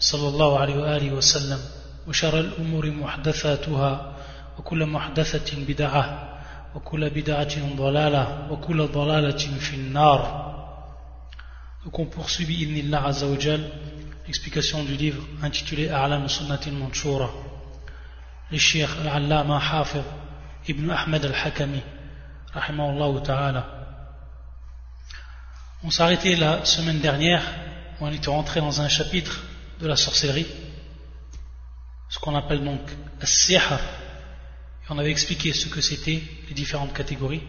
صلى الله عليه واله وسلم وشر الأمور محدثاتها وكل محدثه بدعه وكل بدعه ضلاله وكل ضلاله في النار Donc on poursuit bi'idnillah azawajal l'explication du livre intitulé A'lam sunnatin manshura le cheikh al-allama hafiz ibn Ahmed al-Hakami rahimahullah ta'ala on arrêté la semaine dernière on était rentré dans un chapitre de la sorcellerie ce qu'on appelle donc as-sihr et on avait expliqué ce que c'était les différentes catégories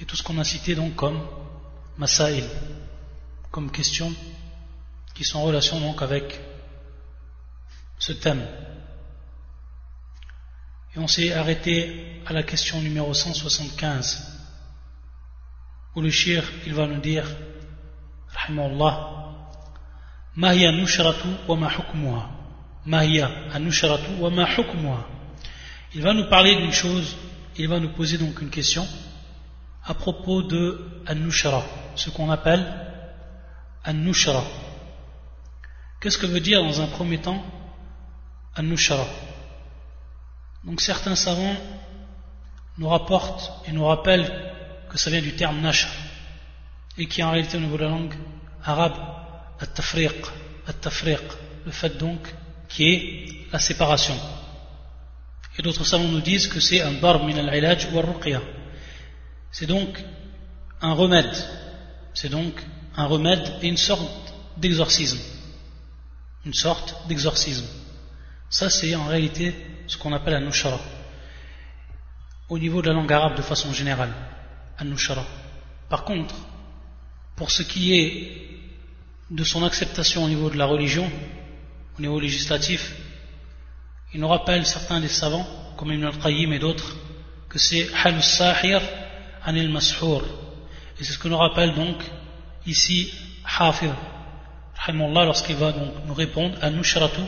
et tout ce qu'on a cité donc comme masail comme questions qui sont en relation donc avec ce thème. Et on s'est arrêté à la question numéro 175 où le shir il va nous dire rahimahullah ما هي النشرة وما حكمها ما هي النشرة وما حكمها il va nous parler d'une chose il va nous poser donc une question à propos de an-nushra ce qu'on appelle an-nushra qu'est-ce que veut dire dans un premier temps an-nushra donc certains savants nous rapportent et nous rappellent que ça vient du terme nashr et qui en réalité au niveau de la langue arabe le fait donc qui est la séparation. Et d'autres savants nous disent que c'est un bar min al-ilaj ou c'est donc un remède. C'est donc un remède et une sorte d'exorcisme. Une sorte d'exorcisme. Ça c'est en réalité ce qu'on appelle un nushara au niveau de la langue arabe de façon générale un nushara par contre pour ce qui est de son acceptation au niveau de la religion, au niveau législatif, il nous rappelle certains des savants, comme Ibn al-Qayyim et d'autres, que c'est halus sahir anil mashour. Et c'est ce que nous rappelle donc ici Hafid, lorsqu'il va donc nous répondre à Nushratu,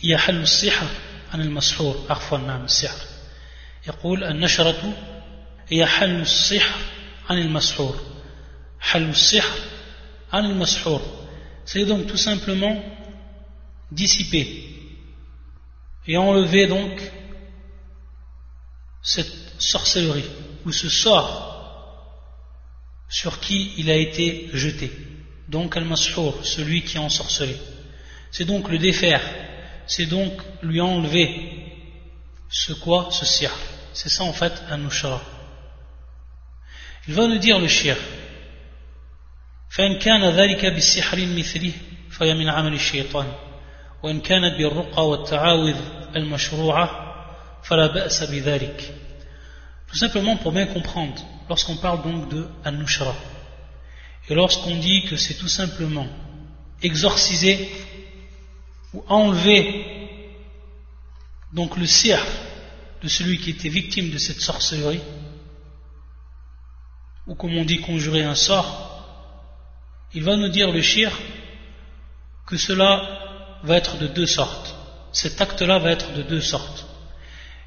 هي حل السحر عن المسحور عفوا نعم السحر يقول النشرة هي حل السحر عن المسحور حل السحر عن المسحور c'est donc tout simplement dissiper et enlever donc cette sorcellerie ou ce sort sur qui il a été jeté. Donc al-mashour, celui qui a ensorcelé. C'est donc le défaire, c'est donc lui enlever ce quoi Ce sihr. C'est ça en fait un. Il va nous dire le shir. فإن كان ذلك بالسحر مثله فهي من عمل الشيطان وإن كانت بالرقى والتعاوذ المشروعة فلا بأس بذلك Tout simplement pour bien comprendre, lorsqu'on parle donc de An-Nushra, et lorsqu'on dit que c'est tout simplement exorciser ou enlever donc le sihr de celui qui était victime de cette sorcellerie, ou comme on dit conjurer un sort, il va nous dire le shir que cela va être de deux sortes. Cet acte-là va être de deux sortes.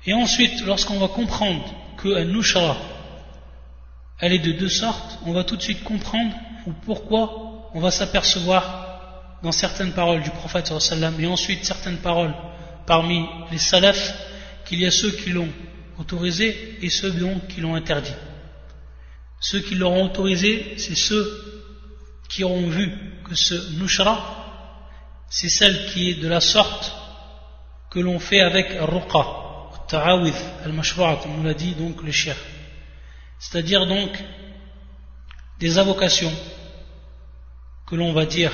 Et ensuite, lorsqu'on va comprendre que un nushra, elle est de deux sortes, on va tout de suite comprendre ou pourquoi on va s'apercevoir dans certaines paroles du prophète sallam et ensuite certaines paroles parmi les salafs qu'il y a ceux qui l'ont autorisé et ceux qui l'ont interdit. Ceux qui l'auront autorisé, c'est ceux qui auront vu que ce nushra, c'est celle qui est de la sorte que l'on fait avec ruqa, ta'awith, al-mashru'a, comme nous l'a dit donc le chien. C'est-à-dire donc des invocations que l'on va dire,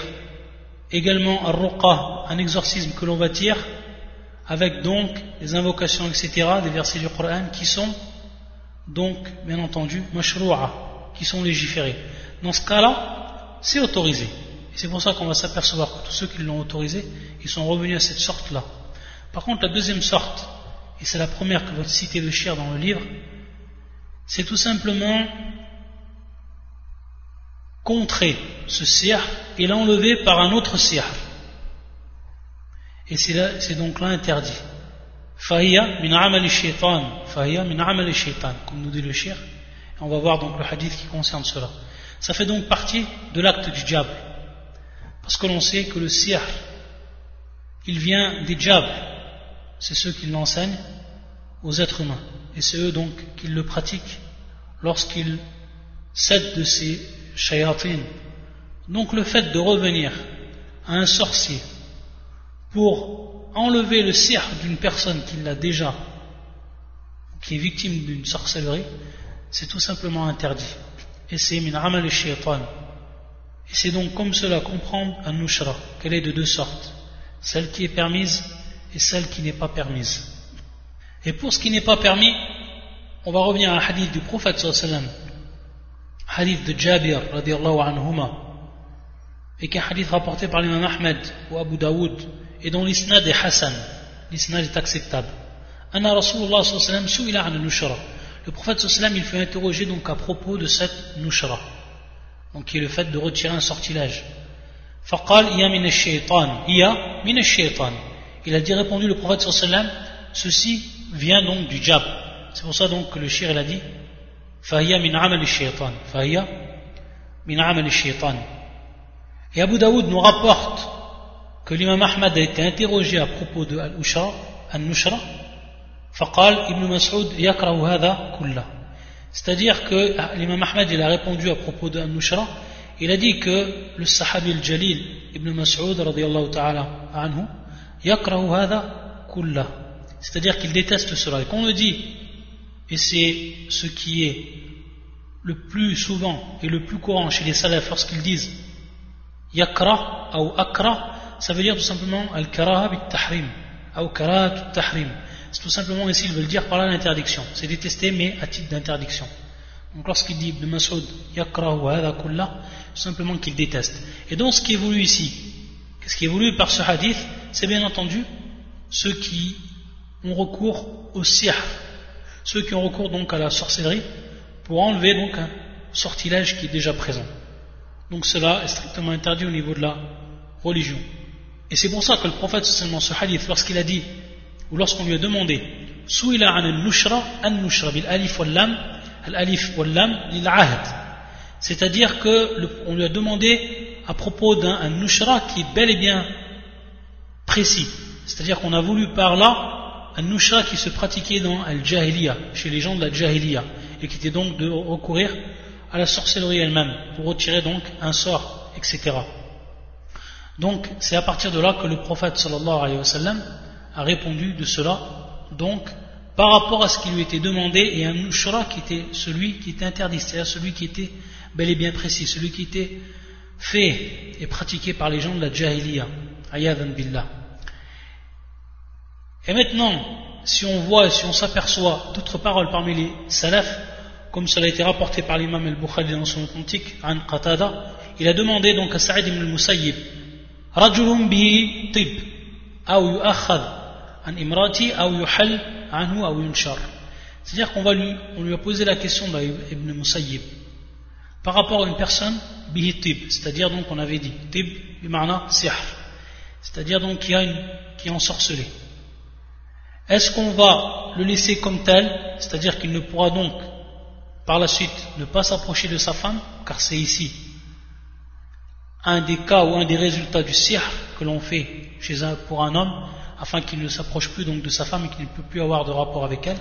également al-ruqa, un exorcisme que l'on va dire, avec donc des invocations, etc., des versets du Coran qui sont donc, bien entendu, mashru'a, qui sont légiférés. Dans ce cas-là, c'est autorisé. Et c'est pour ça qu'on va s'apercevoir que tous ceux qui l'ont autorisé, ils sont revenus à cette sorte-là. Par contre, la deuxième sorte, et c'est la première que va citer le shir dans le livre, c'est tout simplement contrer ce sihr et l'enlever par un autre sihr. Et c'est donc là interdit. Fahiya min amal shaitan. Fahiya min amal shaitan, comme nous dit le shir. On va voir donc le hadith qui concerne cela. Ça fait donc partie de l'acte du diable. Parce que l'on sait que le sihr, il vient des diables. C'est ceux qui l'enseignent aux êtres humains. Et c'est eux donc qui le pratiquent lorsqu'ils cèdent de ces shayatin. Donc le fait de revenir à un sorcier pour enlever le sihr d'une personne qui l'a déjà, qui est victime d'une sorcellerie, c'est tout simplement interdit. Et c'est min amal. Et donc comme cela comprendre un nushra, qu'elle est de deux sortes, celle qui est permise et celle qui n'est pas permise. Et pour ce qui n'est pas permis, on va revenir à un hadith du prophète sallam, hadith de Jabir radiallahu anhuma, et qui est un hadith rapporté par l'imam Ahmed ou Abu Daoud, et dont l'isnad est Hassan, l'isnad est acceptable. Anna Rasulullah sallam su'ila an nushra. Le prophète sallam il fut interrogé donc à propos de cette nushra, donc qui est le fait de retirer un sortilège. Iya min shaitan Il a dit répondu le prophète sallam ceci vient donc du diable. C'est pour ça donc que le shir il a dit Fahiya min amal shaitan. Fahiya min amal shaitan. Et Abu Daoud nous rapporte que l'imam Ahmad a été interrogé à propos de Al-Ushra, Al-Nushra, فقال Ibn Mas'ud yakrahu hadha kulla. C'est-à-dire que l'imam Ahmad il a répondu à propos de Al-Nushra, il a dit que le sahabi al-Jalil Ibn Mas'ud radiyallahu ta'ala anhu yakrahu hadha kulla. C'est-à-dire qu'il déteste cela. Et qu'on le dit, et c'est ce qui est le plus souvent et le plus courant chez les salafs lorsqu'ils disent yakra ou akra, ça veut dire tout simplement al-karaha bit-tahrim ou karaha tahrim c'est tout simplement ici, ils veulent dire par là l'interdiction. C'est détester, mais à titre d'interdiction. Donc lorsqu'il dit Ibn Mas'ud yakra ou hadha kulla, simplement qu'il déteste. Et donc ce qui est voulu ici, ce qui est voulu par ce hadith, c'est bien entendu ceux qui ont recours au sihr, ceux qui ont recours donc à la sorcellerie pour enlever donc un sortilège qui est déjà présent. Donc cela est strictement interdit au niveau de la religion. Et c'est pour ça que le prophète, seulement ce hadith, lorsqu'il a dit, ou lorsqu'on lui a demandé, Souila an al-nushra, an-nushra bil alif wal lam, al-alif wal lam lil ahd. C'est-à-dire qu'on lui a demandé à propos d'un nushra qui est bel et bien précis. C'est-à-dire qu'on a voulu par là un nushra qui se pratiquait dans Al-Jahiliya, chez les gens de la Jahiliya, et qui était donc de recourir à la sorcellerie elle-même, pour retirer donc un sort, etc. Donc, c'est à partir de là que le prophète sallallahu alayhi wa sallam a répondu de cela, donc, par rapport à ce qui lui était demandé, et un nushra qui était celui qui était interdit, c'est-à-dire celui qui était bel et bien précis, celui qui était fait et pratiqué par les gens de la Jahiliya, ayadan billah. Et maintenant, si on voit et si on s'aperçoit d'autres paroles parmi les salafs, comme cela a été rapporté par l'imam al-Bukhari dans son authentique, An Qatada, il a demandé donc à Sa'id ibn al-Musayyib, رجل به طب أو يؤخذ c'est-à-dire qu'on lui, on lui a posé la question d'Ibn Musayyib par rapport à une personne, bihi tib, c'est-à-dire donc on avait dit tib bimana sihr, c'est-à-dire donc qui, a une, qui est ensorcelé. Est-ce qu'on va le laisser comme tel, c'est-à-dire qu'il ne pourra donc par la suite ne pas s'approcher de sa femme, car c'est ici un des cas ou un des résultats du sihr que l'on fait chez un, pour un homme, afin qu'il ne s'approche plus donc de sa femme et qu'il ne peut plus avoir de rapport avec elle.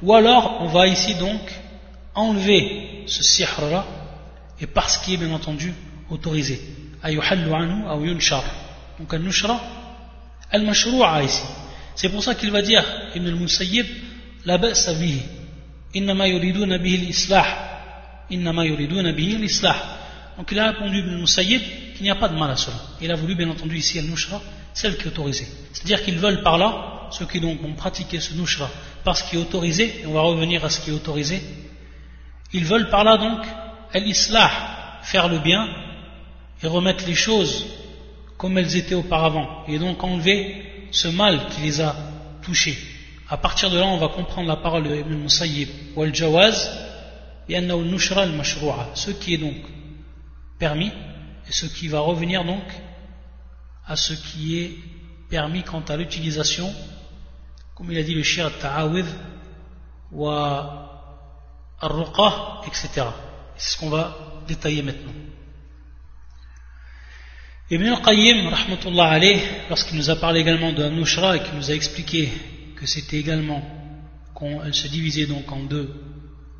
Ou alors on va ici donc enlever ce sihr-là et parce qu'il est bien entendu autorisé. Donc al-nushra, al-mashru'a ici. C'est pour ça qu'il va dire, Ibn al-Musayyib, la ba'sa bihi. Innama yuriduna bihi l'islah. Innama yuriduna bihi l'islah. Donc il a répondu Ibn al-Musayyib qu'il n'y a pas de mal à cela. Il a voulu bien entendu ici al-nushra, celle qui est autorisée. C'est-à-dire qu'ils veulent par là, ceux qui donc ont pratiqué ce nushra, parce qu'il est autorisé, et on va revenir à ce qui est autorisé, ils veulent par là donc al-islah, faire le bien, et remettre les choses comme elles étaient auparavant, et donc enlever ce mal qui les a touchés. À partir de là, on va comprendre la parole de Ibn Musayyib, wal jawaz, nushra al ce qui est donc permis, et ce qui va revenir donc à ce qui est permis quant à l'utilisation, comme il a dit le shir ta'awid, wa ar etc. C'est ce qu'on va détailler maintenant. Ibn al-Qayyim, lorsqu'il nous a parlé également de Nushra et qu'il nous a expliqué que c'était également qu'elle se divisait donc en deux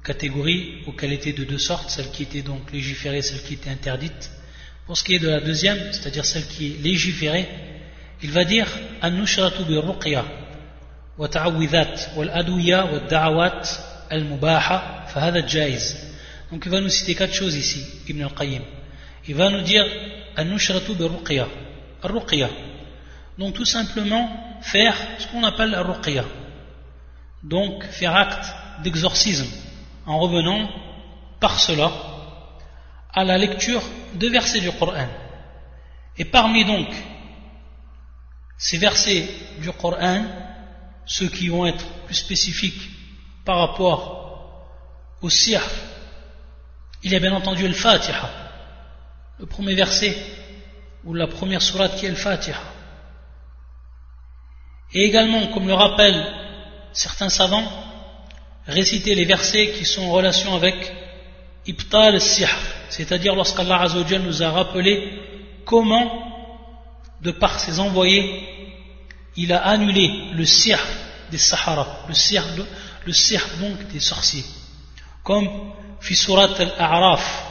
catégories, auxquelles étaient de deux sortes, celle qui était donc légiférée, celle qui était interdite. Pour ce qui est de la deuxième, c'est-à-dire celle qui est légiférée, il va dire An-Nushratu ta'awwidhat wal-adwiya wa da'awat al-mubaha fa jaiz. Donc il va nous citer quatre choses ici, Ibn al-Qayyim. Il va nous dire An-Nushratu. Ar-ruqya. Donc tout simplement faire ce qu'on appelle ar-ruqya. Donc faire acte d'exorcisme en revenant par cela à la lecture de versets du Coran. Et parmi donc ces versets du Coran, ceux qui vont être plus spécifiques par rapport au sir, il y a bien entendu le Fatiha, le premier verset, ou la première sourate qui est le Fatiha. Et également, comme le rappellent certains savants, réciter les versets qui sont en relation avec Ibtal al-Sihr, c'est-à-dire lorsqu'Allah nous a rappelé comment de par ses envoyés, il a annulé le sihr des Sahara, le sihr, donc des sorciers. Comme Fisurat al-A'raf,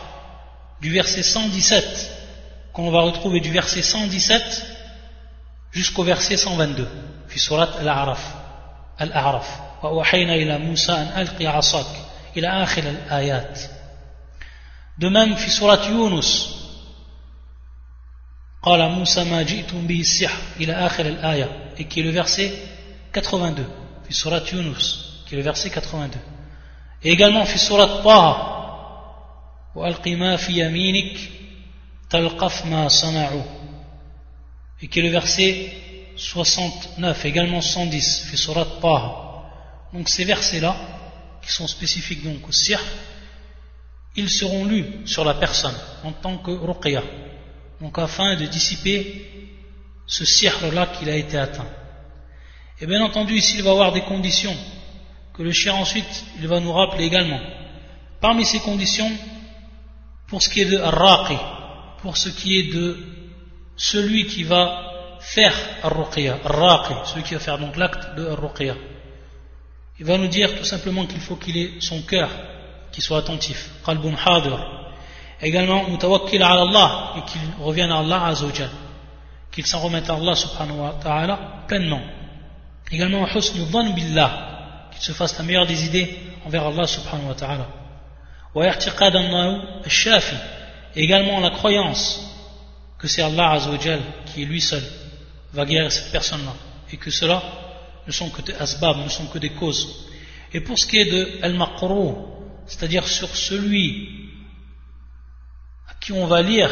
du verset 117, qu'on va retrouver du verset 117 jusqu'au verset 122. Fisurat al-A'raf. Al-A'raf. ila Musa an alqi asak ila akhir al-ayat. De même, Fisurat Yunus, قال موسى ما جئتم به السحر إلى آخر الآية et qui est le verset 82 في سورة يونس qui est le verset 82 et également في سورة طه وألق ما في يمينك تلقف ما صنعوا et qui est le verset 69 également 110 في سورة طه donc ces versets là qui sont spécifiques donc au sihr ils seront lus sur la personne en tant que ruqya donc afin de dissiper ce cirque-là qu'il a été atteint. Et bien entendu, ici, il va y avoir des conditions que le chien ensuite, il va nous rappeler également. Parmi ces conditions, pour ce qui est de raqi, pour ce qui est de celui qui va faire ar-ruqya, raqi, celui qui va faire donc l'acte de ar il va nous dire tout simplement qu'il faut qu'il ait son cœur qui soit attentif, qalbun hadir, également mutawakkil ala Allah et qu'il revienne à Allah azawajal qu'il s'en remette à Allah subhanahu wa ta'ala pleinement. Également dhan billah qu'il se fasse la meilleure des idées envers Allah subhanahu wa ta'ala. Wa i'tiqad shafi également la croyance que c'est Allah azawajal qui est lui seul va guérir cette personne là et que cela ne sont que des asbab ne sont que des causes. Et pour ce qui est de al-maqru c'est-à-dire sur celui qui on va lire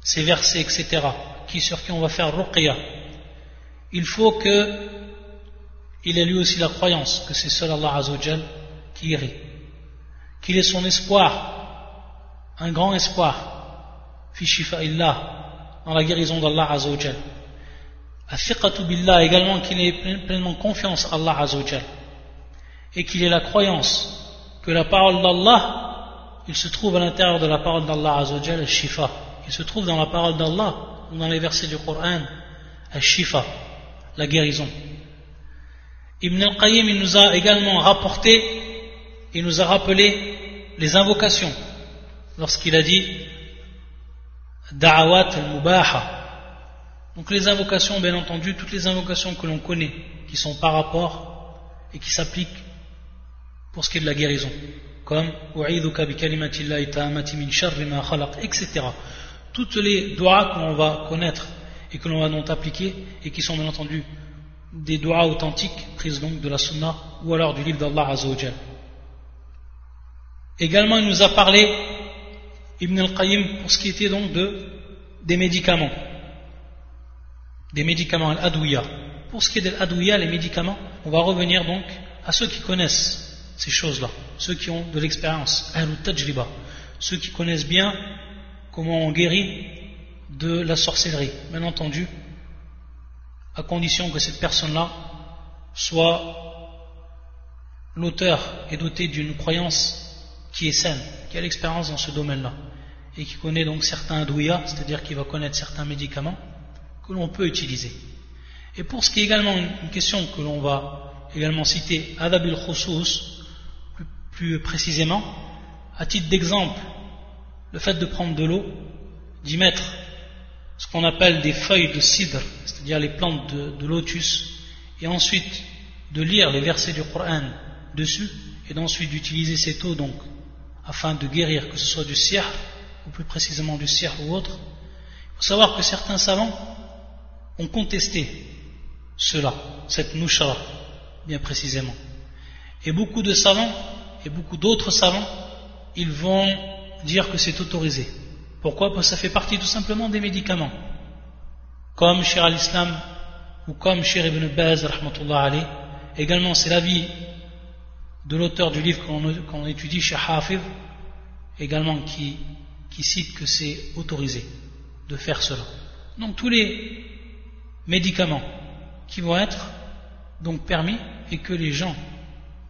ces versets, etc., qui, sur qui on va faire ruqya, il faut que il ait lui aussi la croyance que c'est seul Allah Azzawajal qui guérit, qu'il ait son espoir, un grand espoir, fi illah, dans la guérison d'Allah Azzawajal. Afiqatu billah également qu'il ait pleinement confiance à Allah Azzawajal et qu'il ait la croyance que la parole d'Allah il se trouve à l'intérieur de la parole d'Allah Azzawajal al-shifa. Il se trouve dans la parole d'Allah, ou dans les versets du Coran, al-shifa, la guérison. Ibn al-Qayyim, il nous a également rapporté, il nous a rappelé les invocations, lorsqu'il a dit da'awat al-mubaha. Donc les invocations, bien entendu, toutes les invocations que l'on connaît, qui sont par rapport et qui s'appliquent pour ce qui est de la guérison comme etc. Toutes les doigts que l'on va connaître et que l'on va donc appliquer et qui sont bien entendu des doigts authentiques prises donc de la sunna ou alors du livre d'Allah Azzawajal. Également il nous a parlé Ibn al-Qayyim pour ce qui était donc de des médicaments. Des médicaments, al-adouya. Pour ce qui est de l'adouya, les médicaments, on va revenir donc à ceux qui connaissent ces choses-là, ceux qui ont de l'expérience, ceux qui connaissent bien comment on guérit de la sorcellerie. Bien entendu, à condition que cette personne-là soit l'auteur est doté d'une croyance qui est saine, qui a l'expérience dans ce domaine-là, et qui connaît donc certains adouya, c'est-à-dire qui va connaître certains médicaments que l'on peut utiliser. Et pour ce qui est également une question que l'on va également citer, adabil khusus, plus précisément, à titre d'exemple, le fait de prendre de l'eau, d'y mettre ce qu'on appelle des feuilles de cidre, c'est-à-dire les plantes de, lotus, et ensuite de lire les versets du Coran dessus, et d'ensuite d'utiliser cette eau donc afin de guérir, que ce soit du sihr, ou plus précisément du sihr ou autre. Il faut savoir que certains savants ont contesté cela, cette nushara, bien précisément. Et beaucoup de savants, et beaucoup d'autres savants, ils vont dire que c'est autorisé. Pourquoi? Parce que ça fait partie tout simplement des médicaments. Comme Shir al-Islam ou comme Shir ibn Baz, Également, c'est l'avis de l'auteur du livre qu'on étudie, chez Hafiz, également qui, qui cite que c'est autorisé de faire cela. Donc tous les médicaments qui vont être donc permis et que les gens,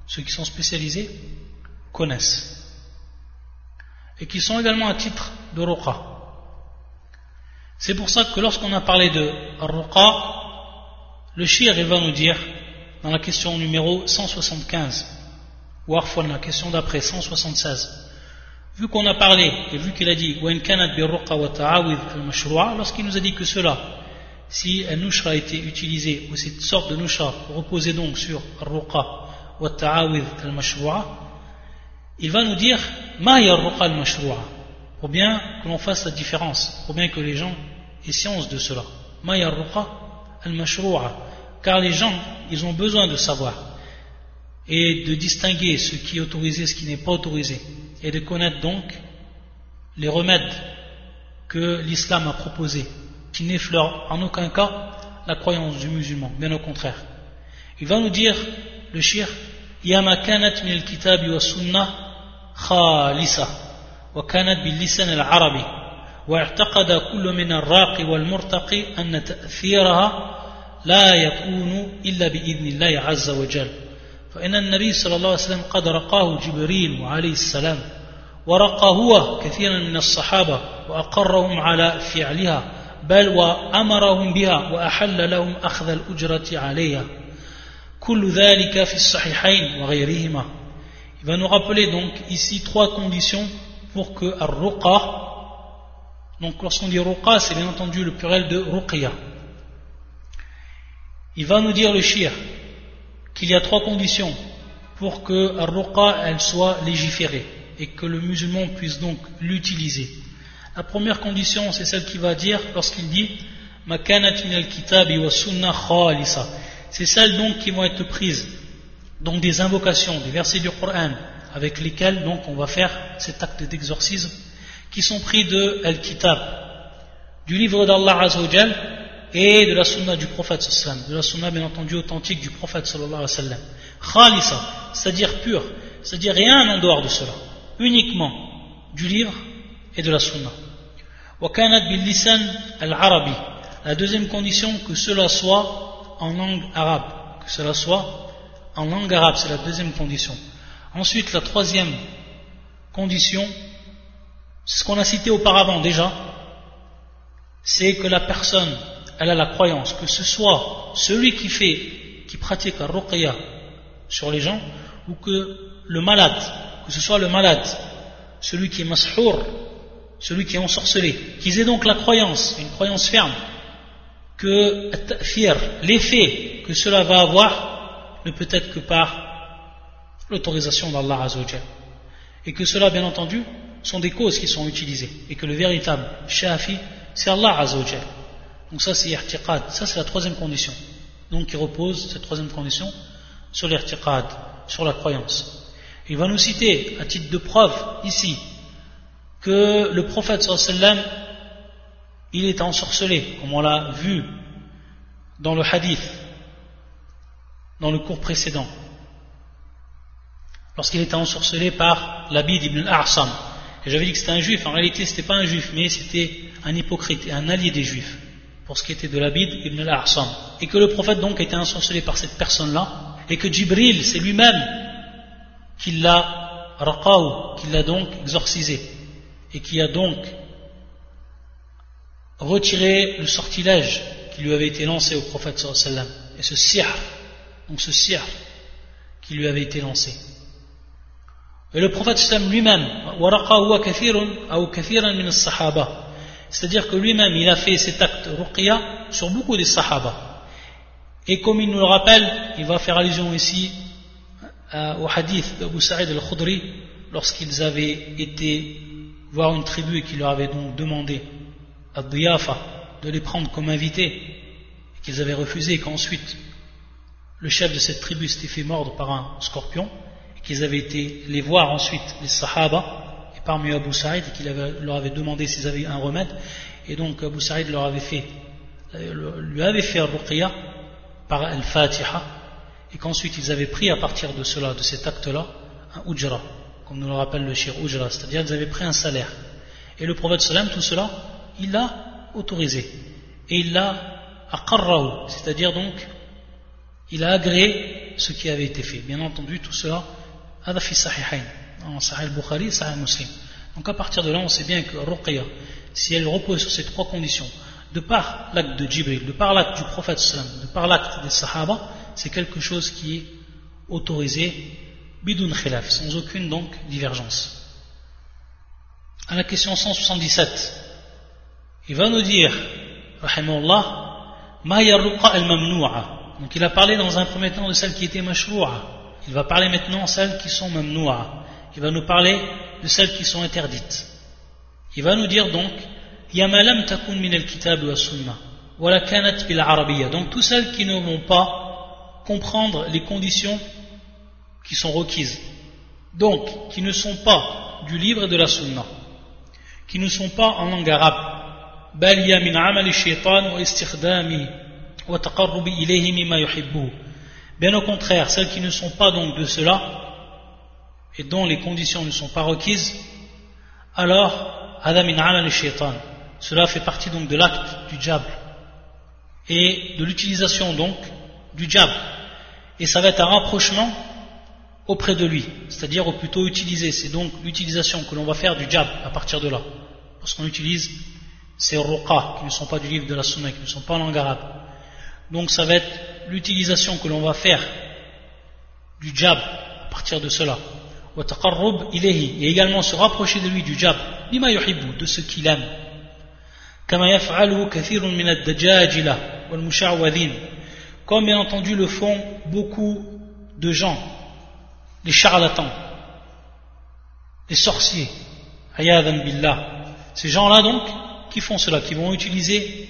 ceux qui sont spécialisés, connaissent et qui sont également à titre de ruqa. C'est pour ça que lorsqu'on a parlé de ruqa, le shir va nous dire dans la question numéro 175 ou arfon la question d'après 176 vu qu'on a parlé et vu qu'il a dit lorsqu'il nous a dit que cela si un nushra a été utilisé ou cette sorte de nushra reposait donc sur ruqa wa ta'awid al-mashru'a il va nous dire pour bien que l'on fasse la différence, pour bien que les gens aient science de cela. Car les gens, ils ont besoin de savoir et de distinguer ce qui est autorisé, ce qui n'est pas autorisé, et de connaître donc les remèdes que l'islam a proposés, qui n'effleurent en aucun cas la croyance du musulman, bien au contraire. Il va nous dire, le shir, al-kitab wa sunnah خالصة وكانت باللسان العربي واعتقد كل من الراقي والمرتقي أن تأثيرها لا يكون إلا بإذن الله عز وجل. فإن النبي صلى الله عليه وسلم قد رقاه جبريل عليه السلام ورقى هو كثيرا من الصحابة وأقرهم على فعلها بل وأمرهم بها وأحل لهم أخذ الأجرة عليها. كل ذلك في الصحيحين وغيرهما. Il va nous rappeler donc ici trois conditions pour que ar-ruqa, donc lorsqu'on dit ruqa, c'est bien entendu le pluriel de ruqya. Il va nous dire le shir qu'il y a trois conditions pour que ar-ruqa elle soit légiférée et que le musulman puisse donc l'utiliser. La première condition, c'est celle qui va dire lorsqu'il dit makanat min al-kitabi wa sunnah khalisa. C'est celles donc qui vont être prises donc des invocations, des versets du Coran avec lesquels donc on va faire cet acte d'exorcisme qui sont pris de Al-Kitab, du livre d'Allah Azzawajal et de la sunna du prophète sallam, de la sunna bien entendu authentique du prophète sallallahu alayhi wa sallam. Khalisa, c'est-à-dire pur, c'est-à-dire rien en dehors de cela, uniquement du livre et de la sunna. Wakanat bil lisan al-arabi. La deuxième condition que cela soit en langue arabe, que cela soit en langue arabe, c'est la deuxième condition. Ensuite, la troisième condition, c'est ce qu'on a cité auparavant déjà, c'est que la personne, elle a la croyance que ce soit celui qui fait, qui pratique la ruqya sur les gens, ou que le malade, que ce soit le malade, celui qui est mashour, celui qui est ensorcelé, qu'ils aient donc la croyance, une croyance ferme, que l'effet que cela va avoir ne peut être que par l'autorisation d'Allah Azzawajal. Et que cela, bien entendu, sont des causes qui sont utilisées. Et que le véritable shafi, c'est Allah Azzawajal. Donc ça, c'est irtiqad. Ça, c'est la troisième condition. Donc, qui repose, cette troisième condition, sur l'irtiqad, sur la croyance. Il va nous citer, à titre de preuve, ici, que le prophète sallam, il est ensorcelé, comme on l'a vu dans le hadith, dans le cours précédent, lorsqu'il était ensorcelé par l'habit d'Ibn al-Arsam. Et j'avais dit que c'était un juif, en réalité c'était pas un juif, mais c'était un hypocrite et un allié des juifs, pour ce qui était de l'habit d'Ibn al-Arsam. Et que le prophète donc était ensorcelé par cette personne-là, et que Jibril, c'est lui-même qui l'a raqaou, qui l'a donc exorcisé, et qui a donc retirer le sortilège qui lui avait été lancé au prophète sallam et ce sihr donc ce sihr qui lui avait été lancé. Et le prophète sallam lui-même c'est-à-dire que lui-même il a fait cet acte ruqya sur beaucoup des sahaba. Et comme il nous le rappelle il va faire allusion ici euh, au hadith d'Abu Sa'id al-Khudri lorsqu'ils avaient été voir une tribu et qu'il leur avait donc demandé de les prendre comme invités, qu'ils avaient refusé, et qu'ensuite le chef de cette tribu s'était fait mordre par un scorpion, et qu'ils avaient été les voir ensuite, les Sahaba, et parmi Abu Sa'id, et qu'il leur avait demandé s'ils avaient un remède, et donc Abu Sa'id leur avait fait, euh, lui avait fait par al-Fatiha, et qu'ensuite ils avaient pris à partir de cela, de cet acte-là, un ujra, comme nous le rappelle le shir ujra, c'est-à-dire qu'ils avaient pris un salaire. Et le prophète sallam, tout cela, il l'a autorisé. Et il l'a aqarrahu, c'est-à-dire donc, il a agréé ce qui avait été fait. Bien entendu, tout cela, adafi sahihain, en Sahih Bukhari, Sahih Muslim. Donc à partir de là, on sait bien que Ruqya, si elle repose sur ces trois conditions, de par l'acte de Jibril, de par l'acte du prophète de par l'acte des Sahaba, c'est quelque chose qui est autorisé, bidun khilaf, sans aucune donc divergence. À la question 177, il va nous dire, rahimahullah, ma al-mamnu'a. Donc il a parlé dans un premier temps de celles qui étaient mashroua. Il va parler maintenant de celles qui sont mamnoua. Il va nous parler de celles qui sont interdites. Il va nous dire donc Yamalam takun min al-kitab wa sunnah. Wala kanat bil arabiyya. Donc toutes celles qui ne vont pas comprendre les conditions qui sont requises. Donc, qui ne sont pas du livre et de la sunna. Qui ne sont pas en langue arabe. Bal amal wa Bien au contraire, celles qui ne sont pas donc de cela, et dont les conditions ne sont pas requises, alors Cela fait partie donc de l'acte du diable et de l'utilisation donc du diable. Et ça va être un rapprochement auprès de lui, c'est-à-dire plutôt utiliser. C'est donc l'utilisation que l'on va faire du diable à partir de là. Parce qu'on utilise ces ruqas qui ne sont pas du livre de la sunna, qui ne sont pas en langue arabe. Donc ça va être l'utilisation que l'on va faire du jab à partir de cela. Et également se rapprocher de lui du jab, de ce qu'il aime. Comme bien entendu le font beaucoup de gens, les charlatans, les sorciers. Ces gens-là donc, qui font cela, qui vont utiliser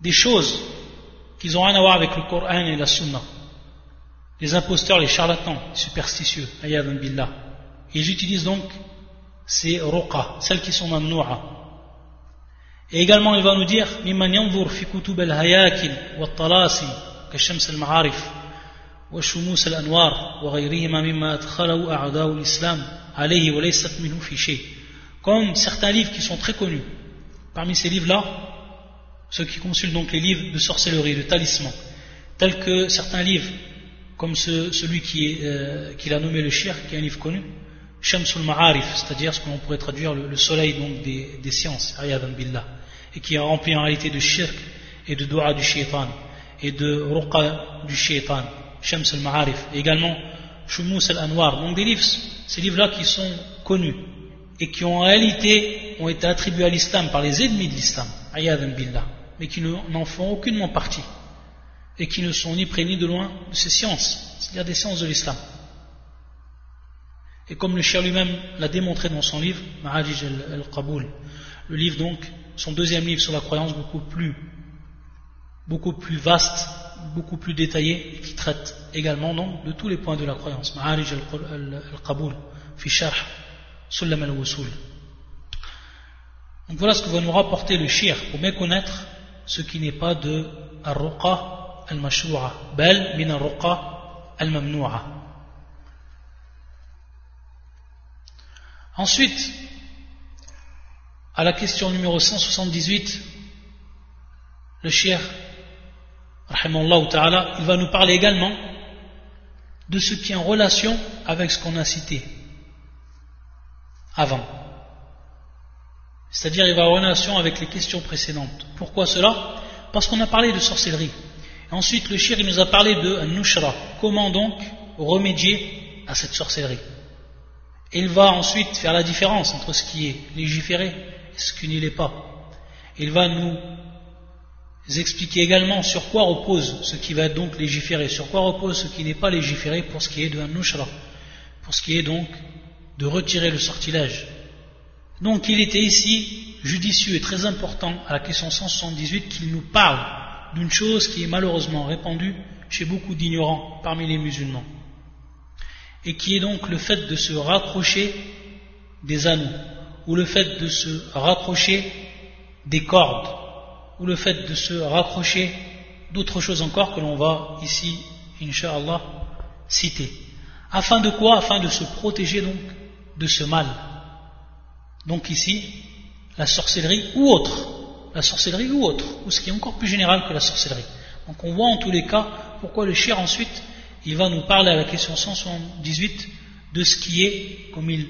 des choses qui n'ont rien à voir avec le Coran et la Sunna. Les imposteurs, les charlatans, les superstitieux, billah. Ils utilisent donc ces ruqa, celles qui sont mamnoura. Et également, il va nous dire ممن ينظر في كتب الهياكل والطلاسي كشمس المعارف وشموس الأنوار وغيرهما مما أدخله أعداء الإسلام عليه وليست منه في شيء comme certains livres qui sont très connus Parmi ces livres-là, ceux qui consultent donc les livres de sorcellerie, de talisman, tels que certains livres, comme celui qui, euh, a nommé le shir, qui est un livre connu, Shamsul Ma'arif, c'est-à-dire ce qu'on pourrait traduire le, soleil donc des, des sciences, billah, et qui est rempli en réalité de shirk et de dua du shaitan, et de ruqa du shaitan, Shams al-Ma'arif, et également Shumus al-Anwar, donc des livres, ces livres-là qui sont connus, et qui en réalité ont été attribués à l'islam par les ennemis de l'islam, billah, mais qui n'en font aucunement partie et qui ne sont ni près ni de loin de ces sciences, c'est-à-dire des sciences de l'islam. Et comme le cher lui-même l'a démontré dans son livre, Ma'ajij al-Qaboul, le livre donc, son deuxième livre sur la croyance beaucoup plus, beaucoup plus vaste, beaucoup plus détaillé, qui traite également donc de tous les points de la croyance. Ma'arij al-Qaboul, fi sharh Sulam al-Wusul. Donc voilà ce que va nous rapporter le shir pour bien connaître ce qui n'est pas de al-ruqa al-mashru'a, bel min al-ruqa al-mamnu'a. Ensuite, à la question numéro 178, le shir, il va nous parler également de ce qui est en relation avec ce qu'on a cité avant. C'est-à-dire, il va en relation avec les questions précédentes. Pourquoi cela? Parce qu'on a parlé de sorcellerie. ensuite, le shir, il nous a parlé de nushra. Comment donc remédier à cette sorcellerie? Il va ensuite faire la différence entre ce qui est légiféré et ce qui ne l'est pas. Il va nous expliquer également sur quoi repose ce qui va donc légiféré, sur quoi repose ce qui n'est pas légiféré pour ce qui est de nushra, pour ce qui est donc de retirer le sortilège. Donc il était ici judicieux et très important à la question 178 qu'il nous parle d'une chose qui est malheureusement répandue chez beaucoup d'ignorants parmi les musulmans, et qui est donc le fait de se rapprocher des anneaux, ou le fait de se rapprocher des cordes, ou le fait de se rapprocher d'autres choses encore que l'on va ici, inshallah, citer. Afin de quoi? Afin de se protéger donc de ce mal. Donc ici, la sorcellerie ou autre, la sorcellerie ou autre, ou ce qui est encore plus général que la sorcellerie. Donc on voit en tous les cas pourquoi le cher ensuite, il va nous parler à la question 178 de ce qui est, comme il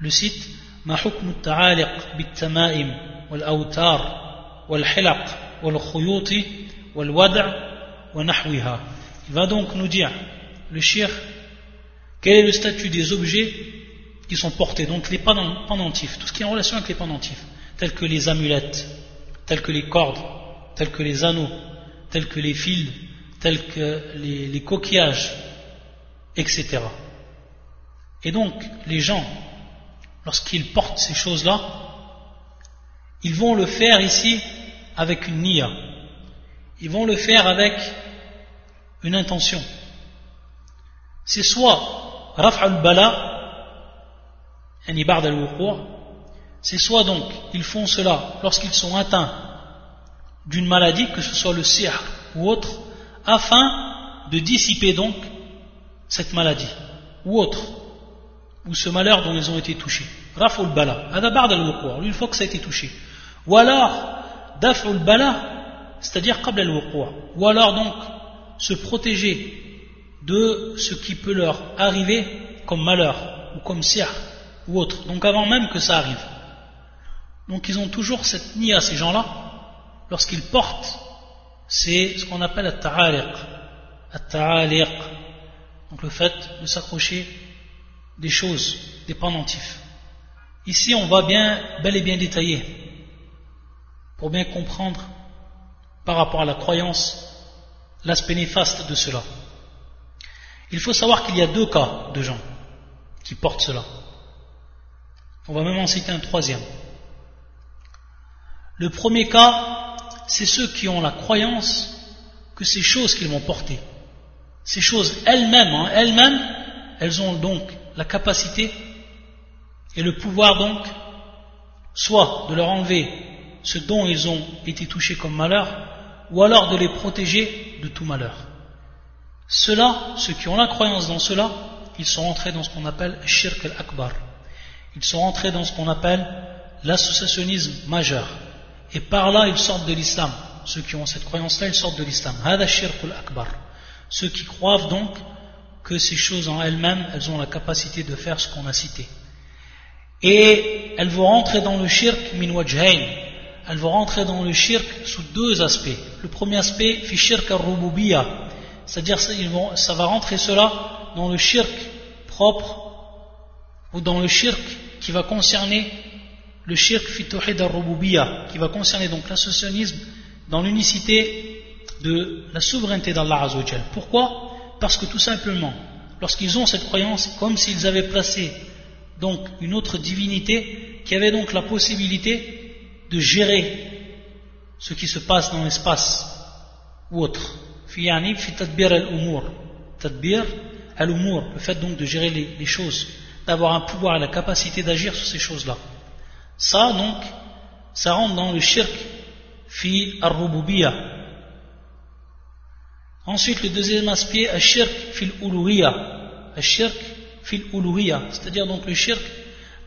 le cite, ما حكم التعالق بالتمائم والأوتار والحلق والخيوط والودع ونحوها Il va donc nous dire, le shir, quel est le statut des objets qui sont portés, donc les pendentifs, tout ce qui est en relation avec les pendentifs, tels que les amulettes, tels que les cordes, tels que les anneaux, tels que les fils, tels que les, coquillages, etc. Et donc, les gens, lorsqu'ils portent ces choses-là, ils vont le faire ici avec une niya. Ils vont le faire avec une intention. C'est soit raf al-bala, c'est soit donc ils font cela lorsqu'ils sont atteints d'une maladie, que ce soit le sihr ou autre, afin de dissiper donc cette maladie ou autre, ou ce malheur dont ils ont été touchés. Raful bala, une fois que ça a été touché. Ou alors, daf'ul bala, c'est-à-dire qabla al ou alors donc se protéger de ce qui peut leur arriver comme malheur ou comme sihr ou autre, donc avant même que ça arrive. Donc ils ont toujours cette à ces gens-là, lorsqu'ils portent, c'est ce qu'on appelle at-ta'aliq. At-ta'aliq. Donc le fait de s'accrocher des choses, des pendentifs. Ici, on va bien, bel et bien détailler, pour bien comprendre par rapport à la croyance, l'aspect néfaste de cela. Il faut savoir qu'il y a deux cas de gens qui portent cela. On va même en citer un troisième. Le premier cas, c'est ceux qui ont la croyance que ces choses qu'ils vont porter, ces choses elles-mêmes, hein, elles-mêmes, elles ont donc la capacité et le pouvoir donc, soit de leur enlever ce dont ils ont été touchés comme malheur, ou alors de les protéger de tout malheur. Ceux-là, ceux qui ont la croyance dans cela, ils sont entrés dans ce qu'on appelle shirk al-akbar ils sont entrés dans ce qu'on appelle l'associationnisme majeur. Et par là, ils sortent de l'islam. Ceux qui ont cette croyance-là, ils sortent de l'islam. akbar. Ceux qui croient donc que ces choses en elles-mêmes, elles ont la capacité de faire ce qu'on a cité. Et elles vont rentrer dans le shirk min wajhain. Elles vont rentrer dans le shirk sous deux aspects. Le premier aspect, fi shirk al C'est-à-dire, ça va rentrer cela dans le shirk propre ou dans le shirk qui va concerner le shirk fituhid al qui va concerner donc l'associationnisme dans l'unicité de la souveraineté d'Allah Azzawajal. Pourquoi? Parce que tout simplement, lorsqu'ils ont cette croyance, comme s'ils avaient placé donc une autre divinité qui avait donc la possibilité de gérer ce qui se passe dans l'espace ou autre. le fait donc de gérer les choses d'avoir un pouvoir et la capacité d'agir sur ces choses-là. Ça, donc, ça rentre dans le shirk fi ar Ensuite, le deuxième aspect, shirk fil uluhiyya. shirk fil uluhiyya, c'est-à-dire donc le shirk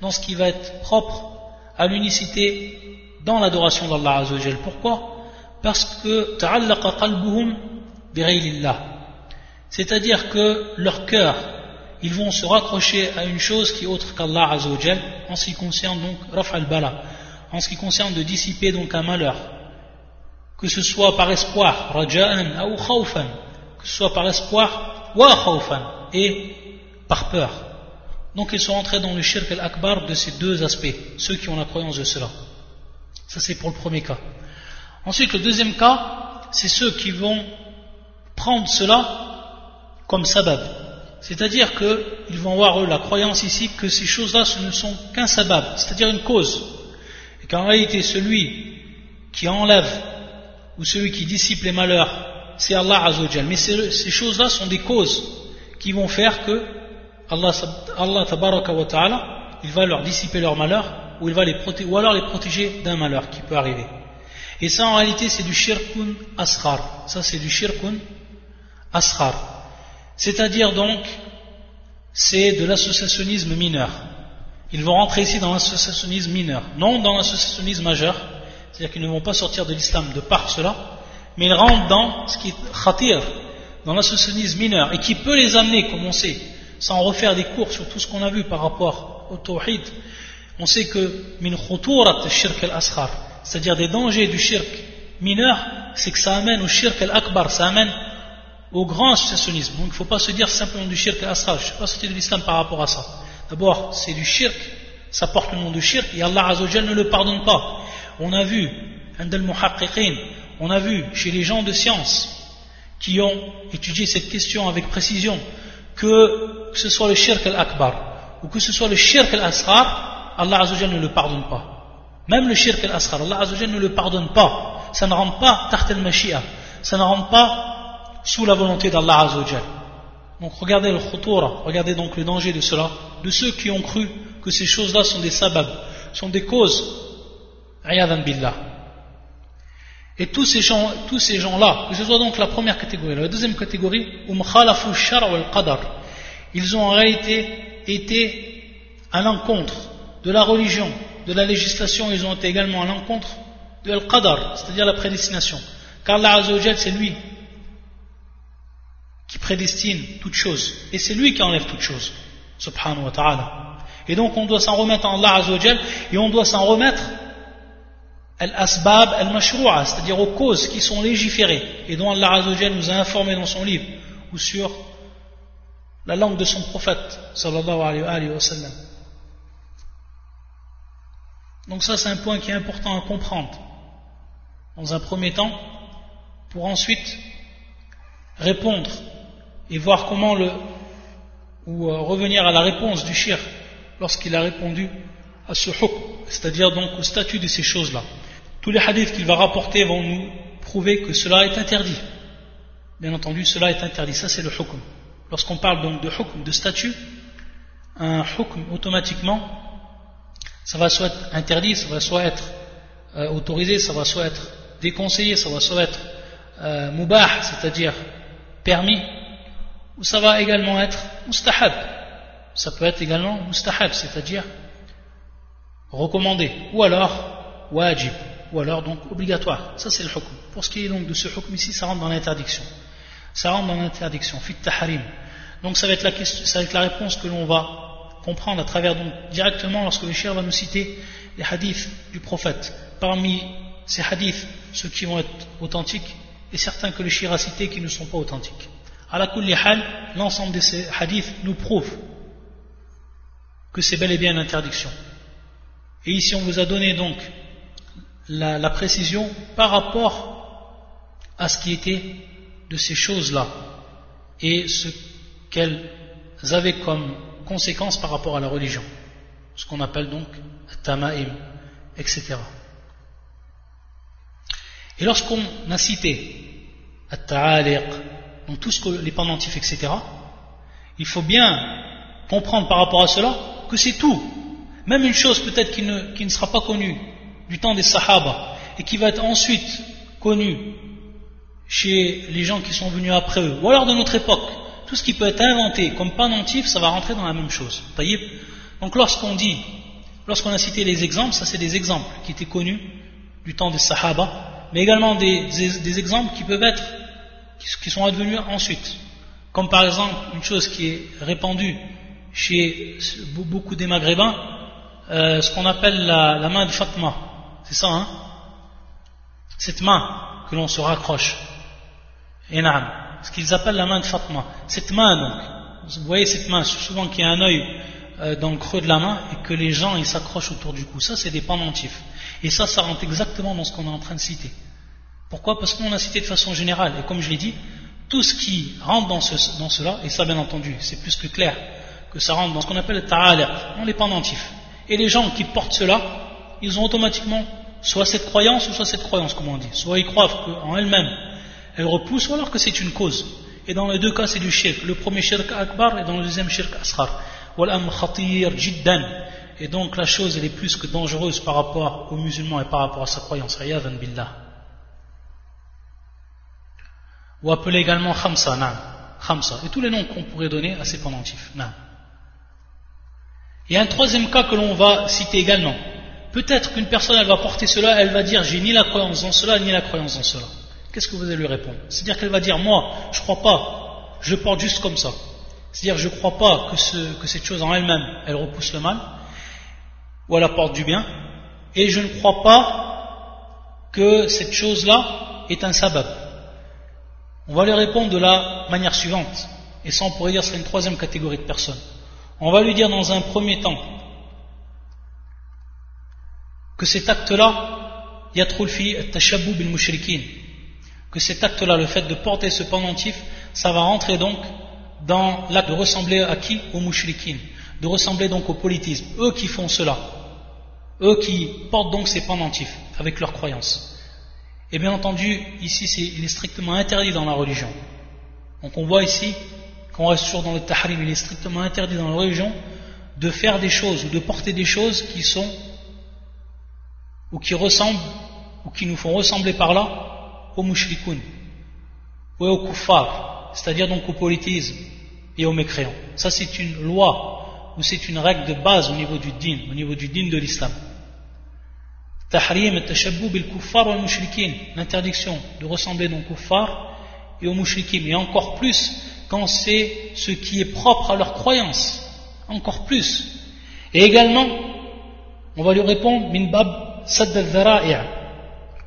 dans ce qui va être propre à l'unicité dans l'adoration d'Allah Azzawajal. Pourquoi? Parce que ta'allaqa qalbuhum c'est-à-dire que leur cœur ils vont se raccrocher à une chose qui est autre qu'Allah Azzawajal en ce qui concerne donc raf al-bala en ce qui concerne de dissiper donc un malheur. Que ce soit par espoir raja'an ou khawfan que ce soit par espoir wa khawfan et par peur. Donc ils sont entrés dans le shirk al-akbar de ces deux aspects ceux qui ont la croyance de cela. Ça c'est pour le premier cas. Ensuite le deuxième cas c'est ceux qui vont prendre cela comme sabab c'est-à-dire qu'ils vont avoir eux la croyance ici que ces choses-là ce ne sont qu'un sabab c'est-à-dire une cause et qu'en réalité celui qui enlève ou celui qui dissipe les malheurs, c'est Allah Azzawajal. Mais ces, choses-là sont des causes qui vont faire que Allah, Allah wa ta'ala, va leur dissiper leurs malheurs ou, va les ou alors les protéger d'un malheur qui peut arriver. Et ça en réalité c'est du shirkun ashar. Ça c'est du shirkun ashar. C'est-à-dire donc c'est de l'associationnisme mineur. Ils vont rentrer ici dans l'associationnisme mineur, non dans l'associationnisme majeur, c'est-à-dire qu'ils ne vont pas sortir de l'islam de par cela, mais ils rentrent dans ce qui est khatir, dans l'associationnisme mineur, et qui peut les amener, comme on sait, sans refaire des cours sur tout ce qu'on a vu par rapport au tawhid, on sait que min khuturat shirk al-ashar, c'est-à-dire des dangers du shirk mineur, c'est que ça amène au shirk al-akbar, ça amène au grand associationnisme. Donc il ne faut pas se dire simplement du shirk al-ashar, je ne suis pas sorti de l'islam par rapport à ça. D'abord, c'est du shirk, ça porte le nom de shirk, et Allah Azzawajal ne le pardonne pas on a vu, on a vu chez les gens de science qui ont étudié cette question avec précision que, ce soit le shirk al-akbar ou que ce soit le shirk al-asghar, Allah Azzawajal ne le pardonne pas. Même le shirk al-asghar, Allah Azzawajal ne le pardonne pas. Ça ne rentre pas taht al-mashia. Ça ne rentre pas sous la volonté d'Allah Azzawajal. Donc regardez le khutura, regardez donc le danger de cela, de ceux qui ont cru que ces choses-là sont des sababs, sont des causes et tous ces gens, tous ces gens-là, que ce soit donc la première catégorie, la deuxième catégorie, ils ont en réalité été à l'encontre de la religion, de la législation, ils ont été également à l'encontre de al-qadar, c'est-à-dire la prédestination. Car Allah c'est lui qui prédestine toute chose, et c'est lui qui enlève toute chose, subhanahu wa ta'ala. Et donc on doit s'en remettre en Allah et on doit s'en remettre al-asbab al-mashru'a, c'est-à-dire aux causes qui sont légiférées et dont Allah Azzawajal nous a informé dans son livre ou sur la langue de son prophète sallallahu alayhi wa sallam. Donc ça c'est un point qui est important à comprendre dans un premier temps pour ensuite répondre et voir comment le ou euh, revenir à la réponse du shir lorsqu'il a répondu à ce hukm, c'est-à-dire donc au statut de ces choses-là. Tous les hadiths qu'il va rapporter vont nous prouver que cela est interdit. Bien entendu, cela est interdit. Ça, c'est le hukm. Lorsqu'on parle donc de hukm, de statut, un hukm, automatiquement, ça va soit être interdit, ça va soit être euh, autorisé, ça va soit être déconseillé, ça va soit être euh, mubah, c'est-à-dire permis, ou ça va également être mustahab. Ça peut être également mustahab, c'est-à-dire recommandé, ou alors wajib ou alors donc obligatoire. Ça c'est le hukm. Pour ce qui est donc de ce hukm ici, ça rentre dans l'interdiction. Ça rentre dans l'interdiction, fit taharim. Donc ça va être la, réponse que l'on va comprendre à travers donc directement lorsque le cher va nous citer les hadiths du prophète. Parmi ces hadiths, ceux qui vont être authentiques et certains que le shir a cités qui ne sont pas authentiques. À la l'ensemble de ces hadiths nous prouve que c'est bel et bien une interdiction. Et ici on vous a donné donc la, précision par rapport à ce qui était de ces choses-là et ce qu'elles avaient comme conséquence par rapport à la religion, ce qu'on appelle donc tamaim, etc. Et lorsqu'on a cité at-ta'aliq, donc tout ce que les pendentifs, etc., il faut bien comprendre par rapport à cela que c'est tout. Même une chose peut-être qui ne, qui ne sera pas connue du temps des Sahaba et qui va être ensuite connu chez les gens qui sont venus après eux, ou alors de notre époque, tout ce qui peut être inventé comme pendentif, ça va rentrer dans la même chose. Donc lorsqu'on dit, lorsqu'on a cité les exemples, ça c'est des exemples qui étaient connus du temps des Sahaba, mais également des, exemples qui peuvent être, qui, sont advenus ensuite. Comme par exemple une chose qui est répandue chez beaucoup des Maghrébins, euh, ce qu'on appelle la, main de Fatma. C'est ça, hein? Cette main que l'on se raccroche. Et ce qu'ils appellent la main de Fatma. Cette main, donc, vous voyez cette main, souvent qu'il y a un œil euh, dans le creux de la main et que les gens ils s'accrochent autour du cou. Ça, c'est des pendentifs. Et ça, ça rentre exactement dans ce qu'on est en train de citer. Pourquoi? Parce qu'on a cité de façon générale. Et comme je l'ai dit, tout ce qui rentre dans, dans cela, et ça bien entendu, c'est plus que clair, que ça rentre dans ce qu'on appelle le ta'ala, dans les pendentifs. Et les gens qui portent cela, ils ont automatiquement soit cette croyance ou soit cette croyance, comme on dit. Soit ils croient qu'en elle-même, elle repousse, ou alors que c'est une cause. Et dans les deux cas, c'est du shirk. Le premier shirk akbar et dans le deuxième shirk asghar. Et donc la chose, elle est plus que dangereuse par rapport aux musulmans et par rapport à sa croyance. billah. Ou appelé également khamsa, Khamsa. Et tous les noms qu'on pourrait donner à ces pendentifs. Il y a un troisième cas que l'on va citer également. Peut-être qu'une personne, elle va porter cela, elle va dire j'ai ni la croyance en cela, ni la croyance en cela. Qu'est-ce que vous allez lui répondre? C'est-à-dire qu'elle va dire moi, je crois pas, je porte juste comme ça. C'est-à-dire je crois pas que, que, cette chose en elle-même, elle repousse le mal, ou elle apporte du bien, et je ne crois pas que cette chose-là est un sabab. On va lui répondre de la manière suivante, et ça on pourrait dire c'est une troisième catégorie de personnes. On va lui dire dans un premier temps que cet acte-là, que cet acte-là, le fait de porter ce pendentif, ça va rentrer donc dans l'acte de ressembler à qui? Aux mushrikin, de ressembler donc au politisme, eux qui font cela, eux qui portent donc ces pendentifs avec leurs croyances. Et bien entendu, ici, il est strictement interdit dans la religion. Donc on voit ici qu'on reste toujours dans le tahrim, il est strictement interdit dans la religion de faire des choses ou de porter des choses qui sont ou qui ressemblent ou qui nous font ressembler par là aux mushrikoun ou aux kuffar, c'est-à-dire donc au politisme et aux mécréants. Ça c'est une loi ou c'est une règle de base au niveau du din, au niveau du din de l'islam. Tahrim bil kuffar wal mushrikin, l'interdiction de ressembler donc aux kuffar et aux mushrikin, et encore plus quand c'est ce qui est propre à leur croyance, encore plus. Et également, on va lui répondre min bab sad al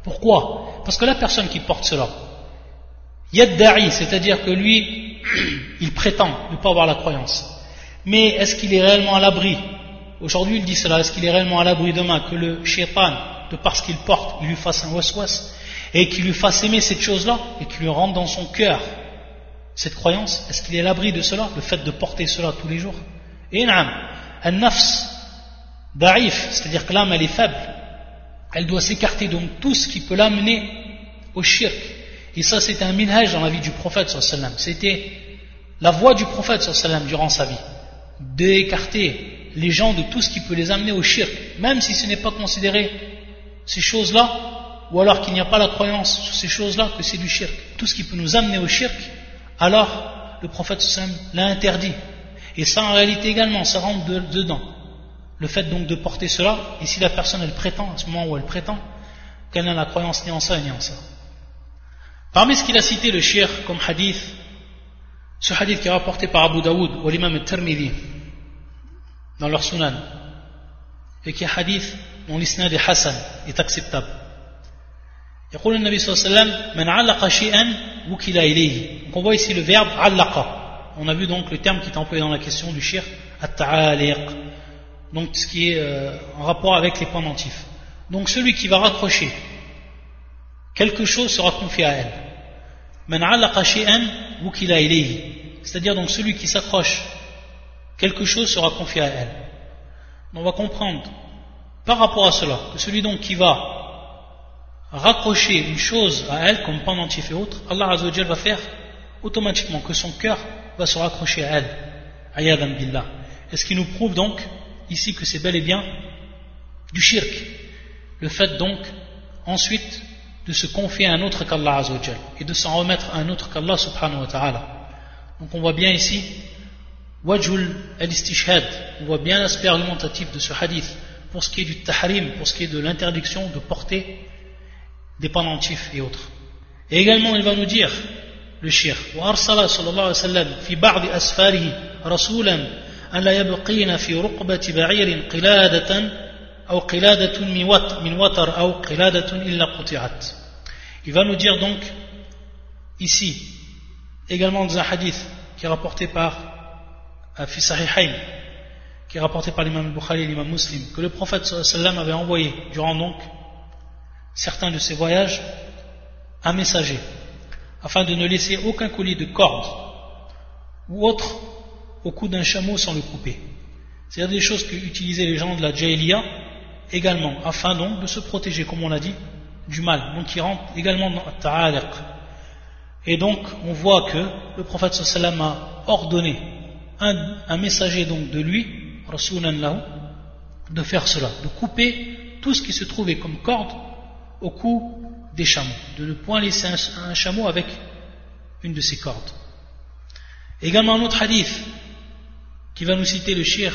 Pourquoi? Parce que la personne qui porte cela, yadda'i, c'est-à-dire que lui, il prétend ne pas avoir la croyance. Mais est-ce qu'il est réellement à l'abri? Aujourd'hui, il dit cela. Est-ce qu'il est réellement à l'abri demain que le shaitan, de parce qu'il porte, il lui fasse un waswas et qu'il lui fasse aimer cette chose-là et qu'il lui rentre dans son cœur cette croyance, est-ce qu'il est à l'abri de cela, le fait de porter cela tous les jours? Et un nafs, da'if, c'est-à-dire que l'âme elle est faible, elle doit s'écarter donc tout ce qui peut l'amener au shirk. Et ça c'était un minhaj dans la vie du prophète sallam. C'était la voie du prophète sallam durant sa vie, d'écarter les gens de tout ce qui peut les amener au shirk, même si ce n'est pas considéré ces choses-là, ou alors qu'il n'y a pas la croyance sur ces choses-là, que c'est du shirk. Tout ce qui peut nous amener au shirk, alors le prophète l'a interdit. Et ça en réalité également, ça rentre dedans. Le fait donc de porter cela, et si la personne elle prétend, à ce moment où elle prétend, qu'elle n'a la croyance ni en ça ni en ça. Parmi ce qu'il a cité le shir comme hadith, ce hadith qui est rapporté par Abu Daoud ou l'imam al-Tirmidhi dans leur sunan, et qui est hadith dont l'isnad est Hassan, est acceptable. يقول النبي صلى الله عليه وسلم من علق شيئا وكل إليه donc on voit ici le verbe allaqa on a vu donc le terme qui est employé dans la question du shirk at-ta'aliq donc ce qui est euh, en rapport avec les pendentifs donc celui qui va raccrocher quelque chose sera confié à elle man allaqa shay'an wukila ilayhi c'est-à-dire donc celui qui s'accroche quelque chose sera confié à elle on va comprendre par rapport à cela que celui donc qui va raccrocher une chose à elle, comme pendentif et autres, Allah Azzawajal va faire automatiquement que son cœur va se raccrocher à elle. Ayadan billah. Et ce qui nous prouve donc ici que c'est bel et bien du shirk. le fait donc ensuite de se confier à un autre qu'Allah Azzawajal et de s'en remettre à un autre qu'Allah subhanahu wa ta'ala. Donc on voit bien ici wajul al-istishhad, on voit bien l'aspect argumentatif de ce hadith pour ce qui est du tahrim, pour ce qui est de l'interdiction de porter des pendentifs et autres. Et également il va nous dire le shir وأرسل صلى الله عليه وسلم في بعض أسفاره رسولا أن لا يبقين في رقبة بعير قلادة أو قلادة من وتر أو قلادة إلا قطعت Il va nous dire donc ici également dans un hadith qui est rapporté par Fi Sahihain qui est rapporté par l'imam Bukhari et l'imam Muslim que le prophète sallam avait envoyé durant donc certains de ses voyages un messager afin de ne laisser aucun collier de corde ou autre au cou d'un chameau sans le couper. C'est-à-dire des choses que utilisaient les gens de la Jahiliya également, afin donc de se protéger, comme on l'a dit, du mal. Donc il rentre également dans Ta'aliq. Et donc on voit que le prophète sallam a ordonné un, un, messager donc de lui, de faire cela, de couper tout ce qui se trouvait comme corde au cou des chameaux, de ne point laisser un, chameau avec une de ses cordes. Également un autre hadith qui va nous citer le shir,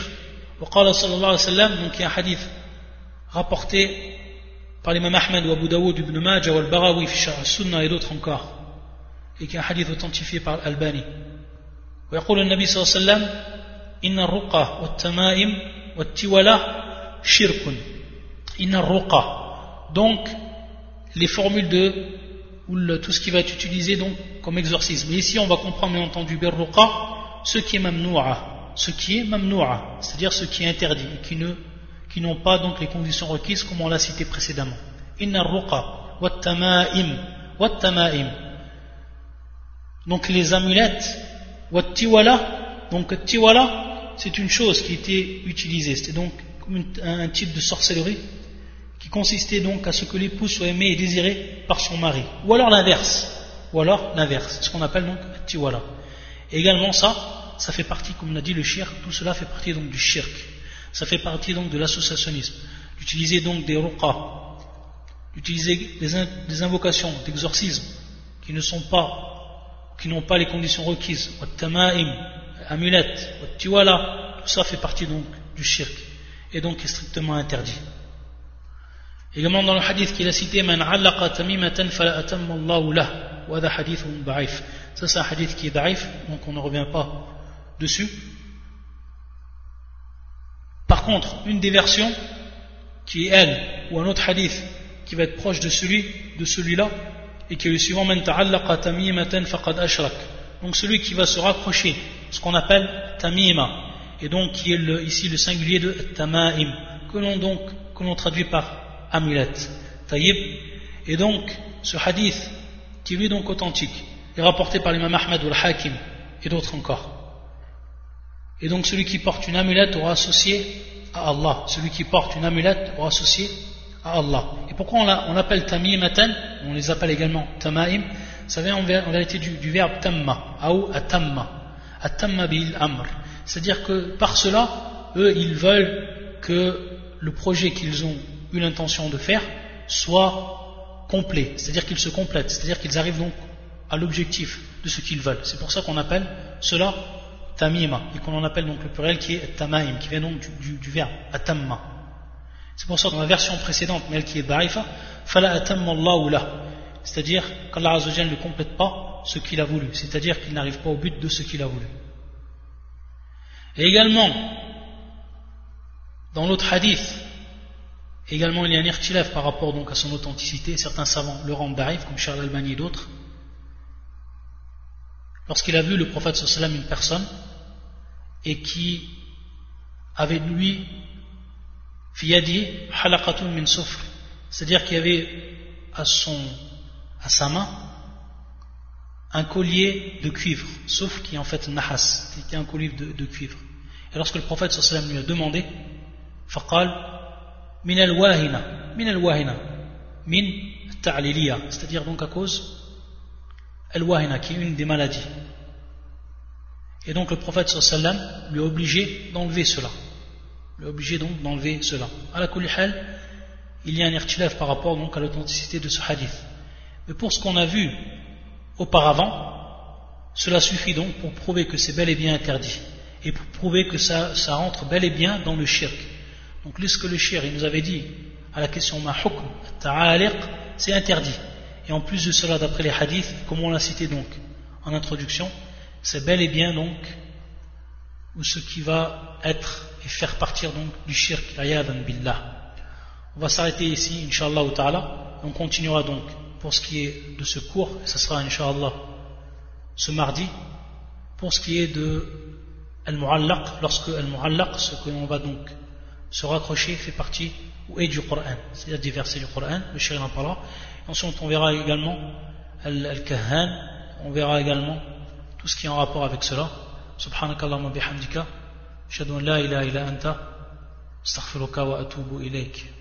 وقال صلى الله عليه وسلم, donc il y a un hadith rapporté par l'imam Ahmed ou Abu Dawoud, Ibn Majah ou Al-Barawi, Sunnah et d'autres encore, et qui est un hadith authentifié par Al-Albani. ويقول النبي صلى الله عليه وسلم إن الرقى والتمائم والتولى شرك إن الرقى donc les formules de ou tout ce qui va être utilisé donc comme exorcisme. Mais ici, on va comprendre bien entendu birruqa, ce qui est mamnoua, ce qui est mamnoua, c'est-à-dire ce qui est interdit, qui ne qui n'ont pas donc les conditions requises comme on l'a cité précédemment. Inna ruqa wa tamaim Donc les amulettes wa tiwala, donc tiwala, c'est une chose qui était utilisée, c'était donc un type de sorcellerie qui consistait donc à ce que l'épouse soit aimée et désirée par son mari. Ou alors l'inverse. Ou alors l'inverse. Ce qu'on appelle donc tiwala. Et également ça, ça fait partie, comme l'a dit le shirk, tout cela fait partie donc du shirk. Ça fait partie donc de l'associationnisme. D'utiliser donc des ruqa, d'utiliser des, invocations d'exorcisme qui ne sont pas, qui n'ont pas les conditions requises. Tamaim, amulette, tiwala, tout ça fait partie donc du shirk. Et donc est strictement interdit. Également dans le hadith qu'il a cité, Man allaqa tamimatan fala. Wa. Ça c'est un hadith qui est da'if, donc on ne revient pas dessus. Par contre, une des versions, qui est elle, ou un autre hadith, qui va être proche de celui, de celui-là, et qui est le suivant. Donc celui qui va se raccrocher, ce qu'on appelle tamima, et donc qui est ici le singulier de tamaim, que l'on donc, que l'on traduit par amulette. Taïb. Et donc, ce hadith, qui est donc authentique, est rapporté par l'imam Ahmed ou al-Hakim et d'autres encore. Et donc, celui qui porte une amulette aura associé à Allah. Celui qui porte une amulette aura associé Et pourquoi on l'appelle tamimatan? On les appelle également tamaim. Ça vient en, vérité du, verbe tamma, ou atamma. Atamma bil amr. C'est-à-dire que par cela, eux, ils veulent que le projet qu'ils ont une intention de faire soit complet, c'est-à-dire qu'ils se complètent, c'est-à-dire qu'ils arrivent donc à l'objectif de ce qu'ils veulent. C'est pour ça qu'on appelle cela tamima, et qu'on en appelle donc le pluriel qui est tamaim, qui vient donc du, verbe atamma. C'est pour ça dans la version précédente, mais elle qui est da'ifa, fala atamma Allah c'est-à-dire qu'Allah ne complète pas ce qu'il a voulu, c'est-à-dire qu'il n'arrive pas au but de ce qu'il a voulu. Et également, dans l'autre hadith, Également, il y a un par rapport donc à son authenticité. Certains savants le rendent d'arrive, comme Charles Albani et d'autres. Lorsqu'il a vu le prophète sallam une personne et qui avait lui fiyadi halaqatun min soufr, c'est-à-dire qu'il y avait à son à sa main un collier de cuivre, sauf qui est en fait nahas, qui était un collier de, de cuivre. Et lorsque le prophète sallam lui a demandé, faqal min al-wahina, min al-wahina, min ta'liliya, c'est-à-dire donc à cause al-wahina, qui est une des maladies. Et donc le prophète sallam lui a obligé d'enlever cela. Lui a obligé donc d'enlever cela. À la hal, il y a un irtilaf par rapport donc à l'authenticité de ce hadith. Mais pour ce qu'on a vu auparavant, cela suffit donc pour prouver que c'est bel et bien interdit et pour prouver que ça, ça entre bel et bien dans le shirk. Donc lorsque le shirk, il nous avait dit à la question ma c'est interdit. Et en plus de cela, d'après les hadiths, comme on l'a cité donc en introduction, c'est bel et bien donc ce qui va être et faire partir donc du shirk, billah. On va s'arrêter ici, Inch'Allah ta'ala. On continuera donc pour ce qui est de ce cours, ce sera Inch'Allah ce mardi, pour ce qui est de Al-Mu'allaq, lorsque Al-Mu'allaq, ce que l'on va donc se raccrocher, fait partie ou est du Coran, c'est-à-dire des versets du Coran, le shir en parlera. Ensuite, on verra également Al-Kahan, on verra également tout ce qui est en rapport avec cela. Subhanakallahumma bihamdika, أشهد أن لا إله إلا أنت أستغفرك وأتوب إليك.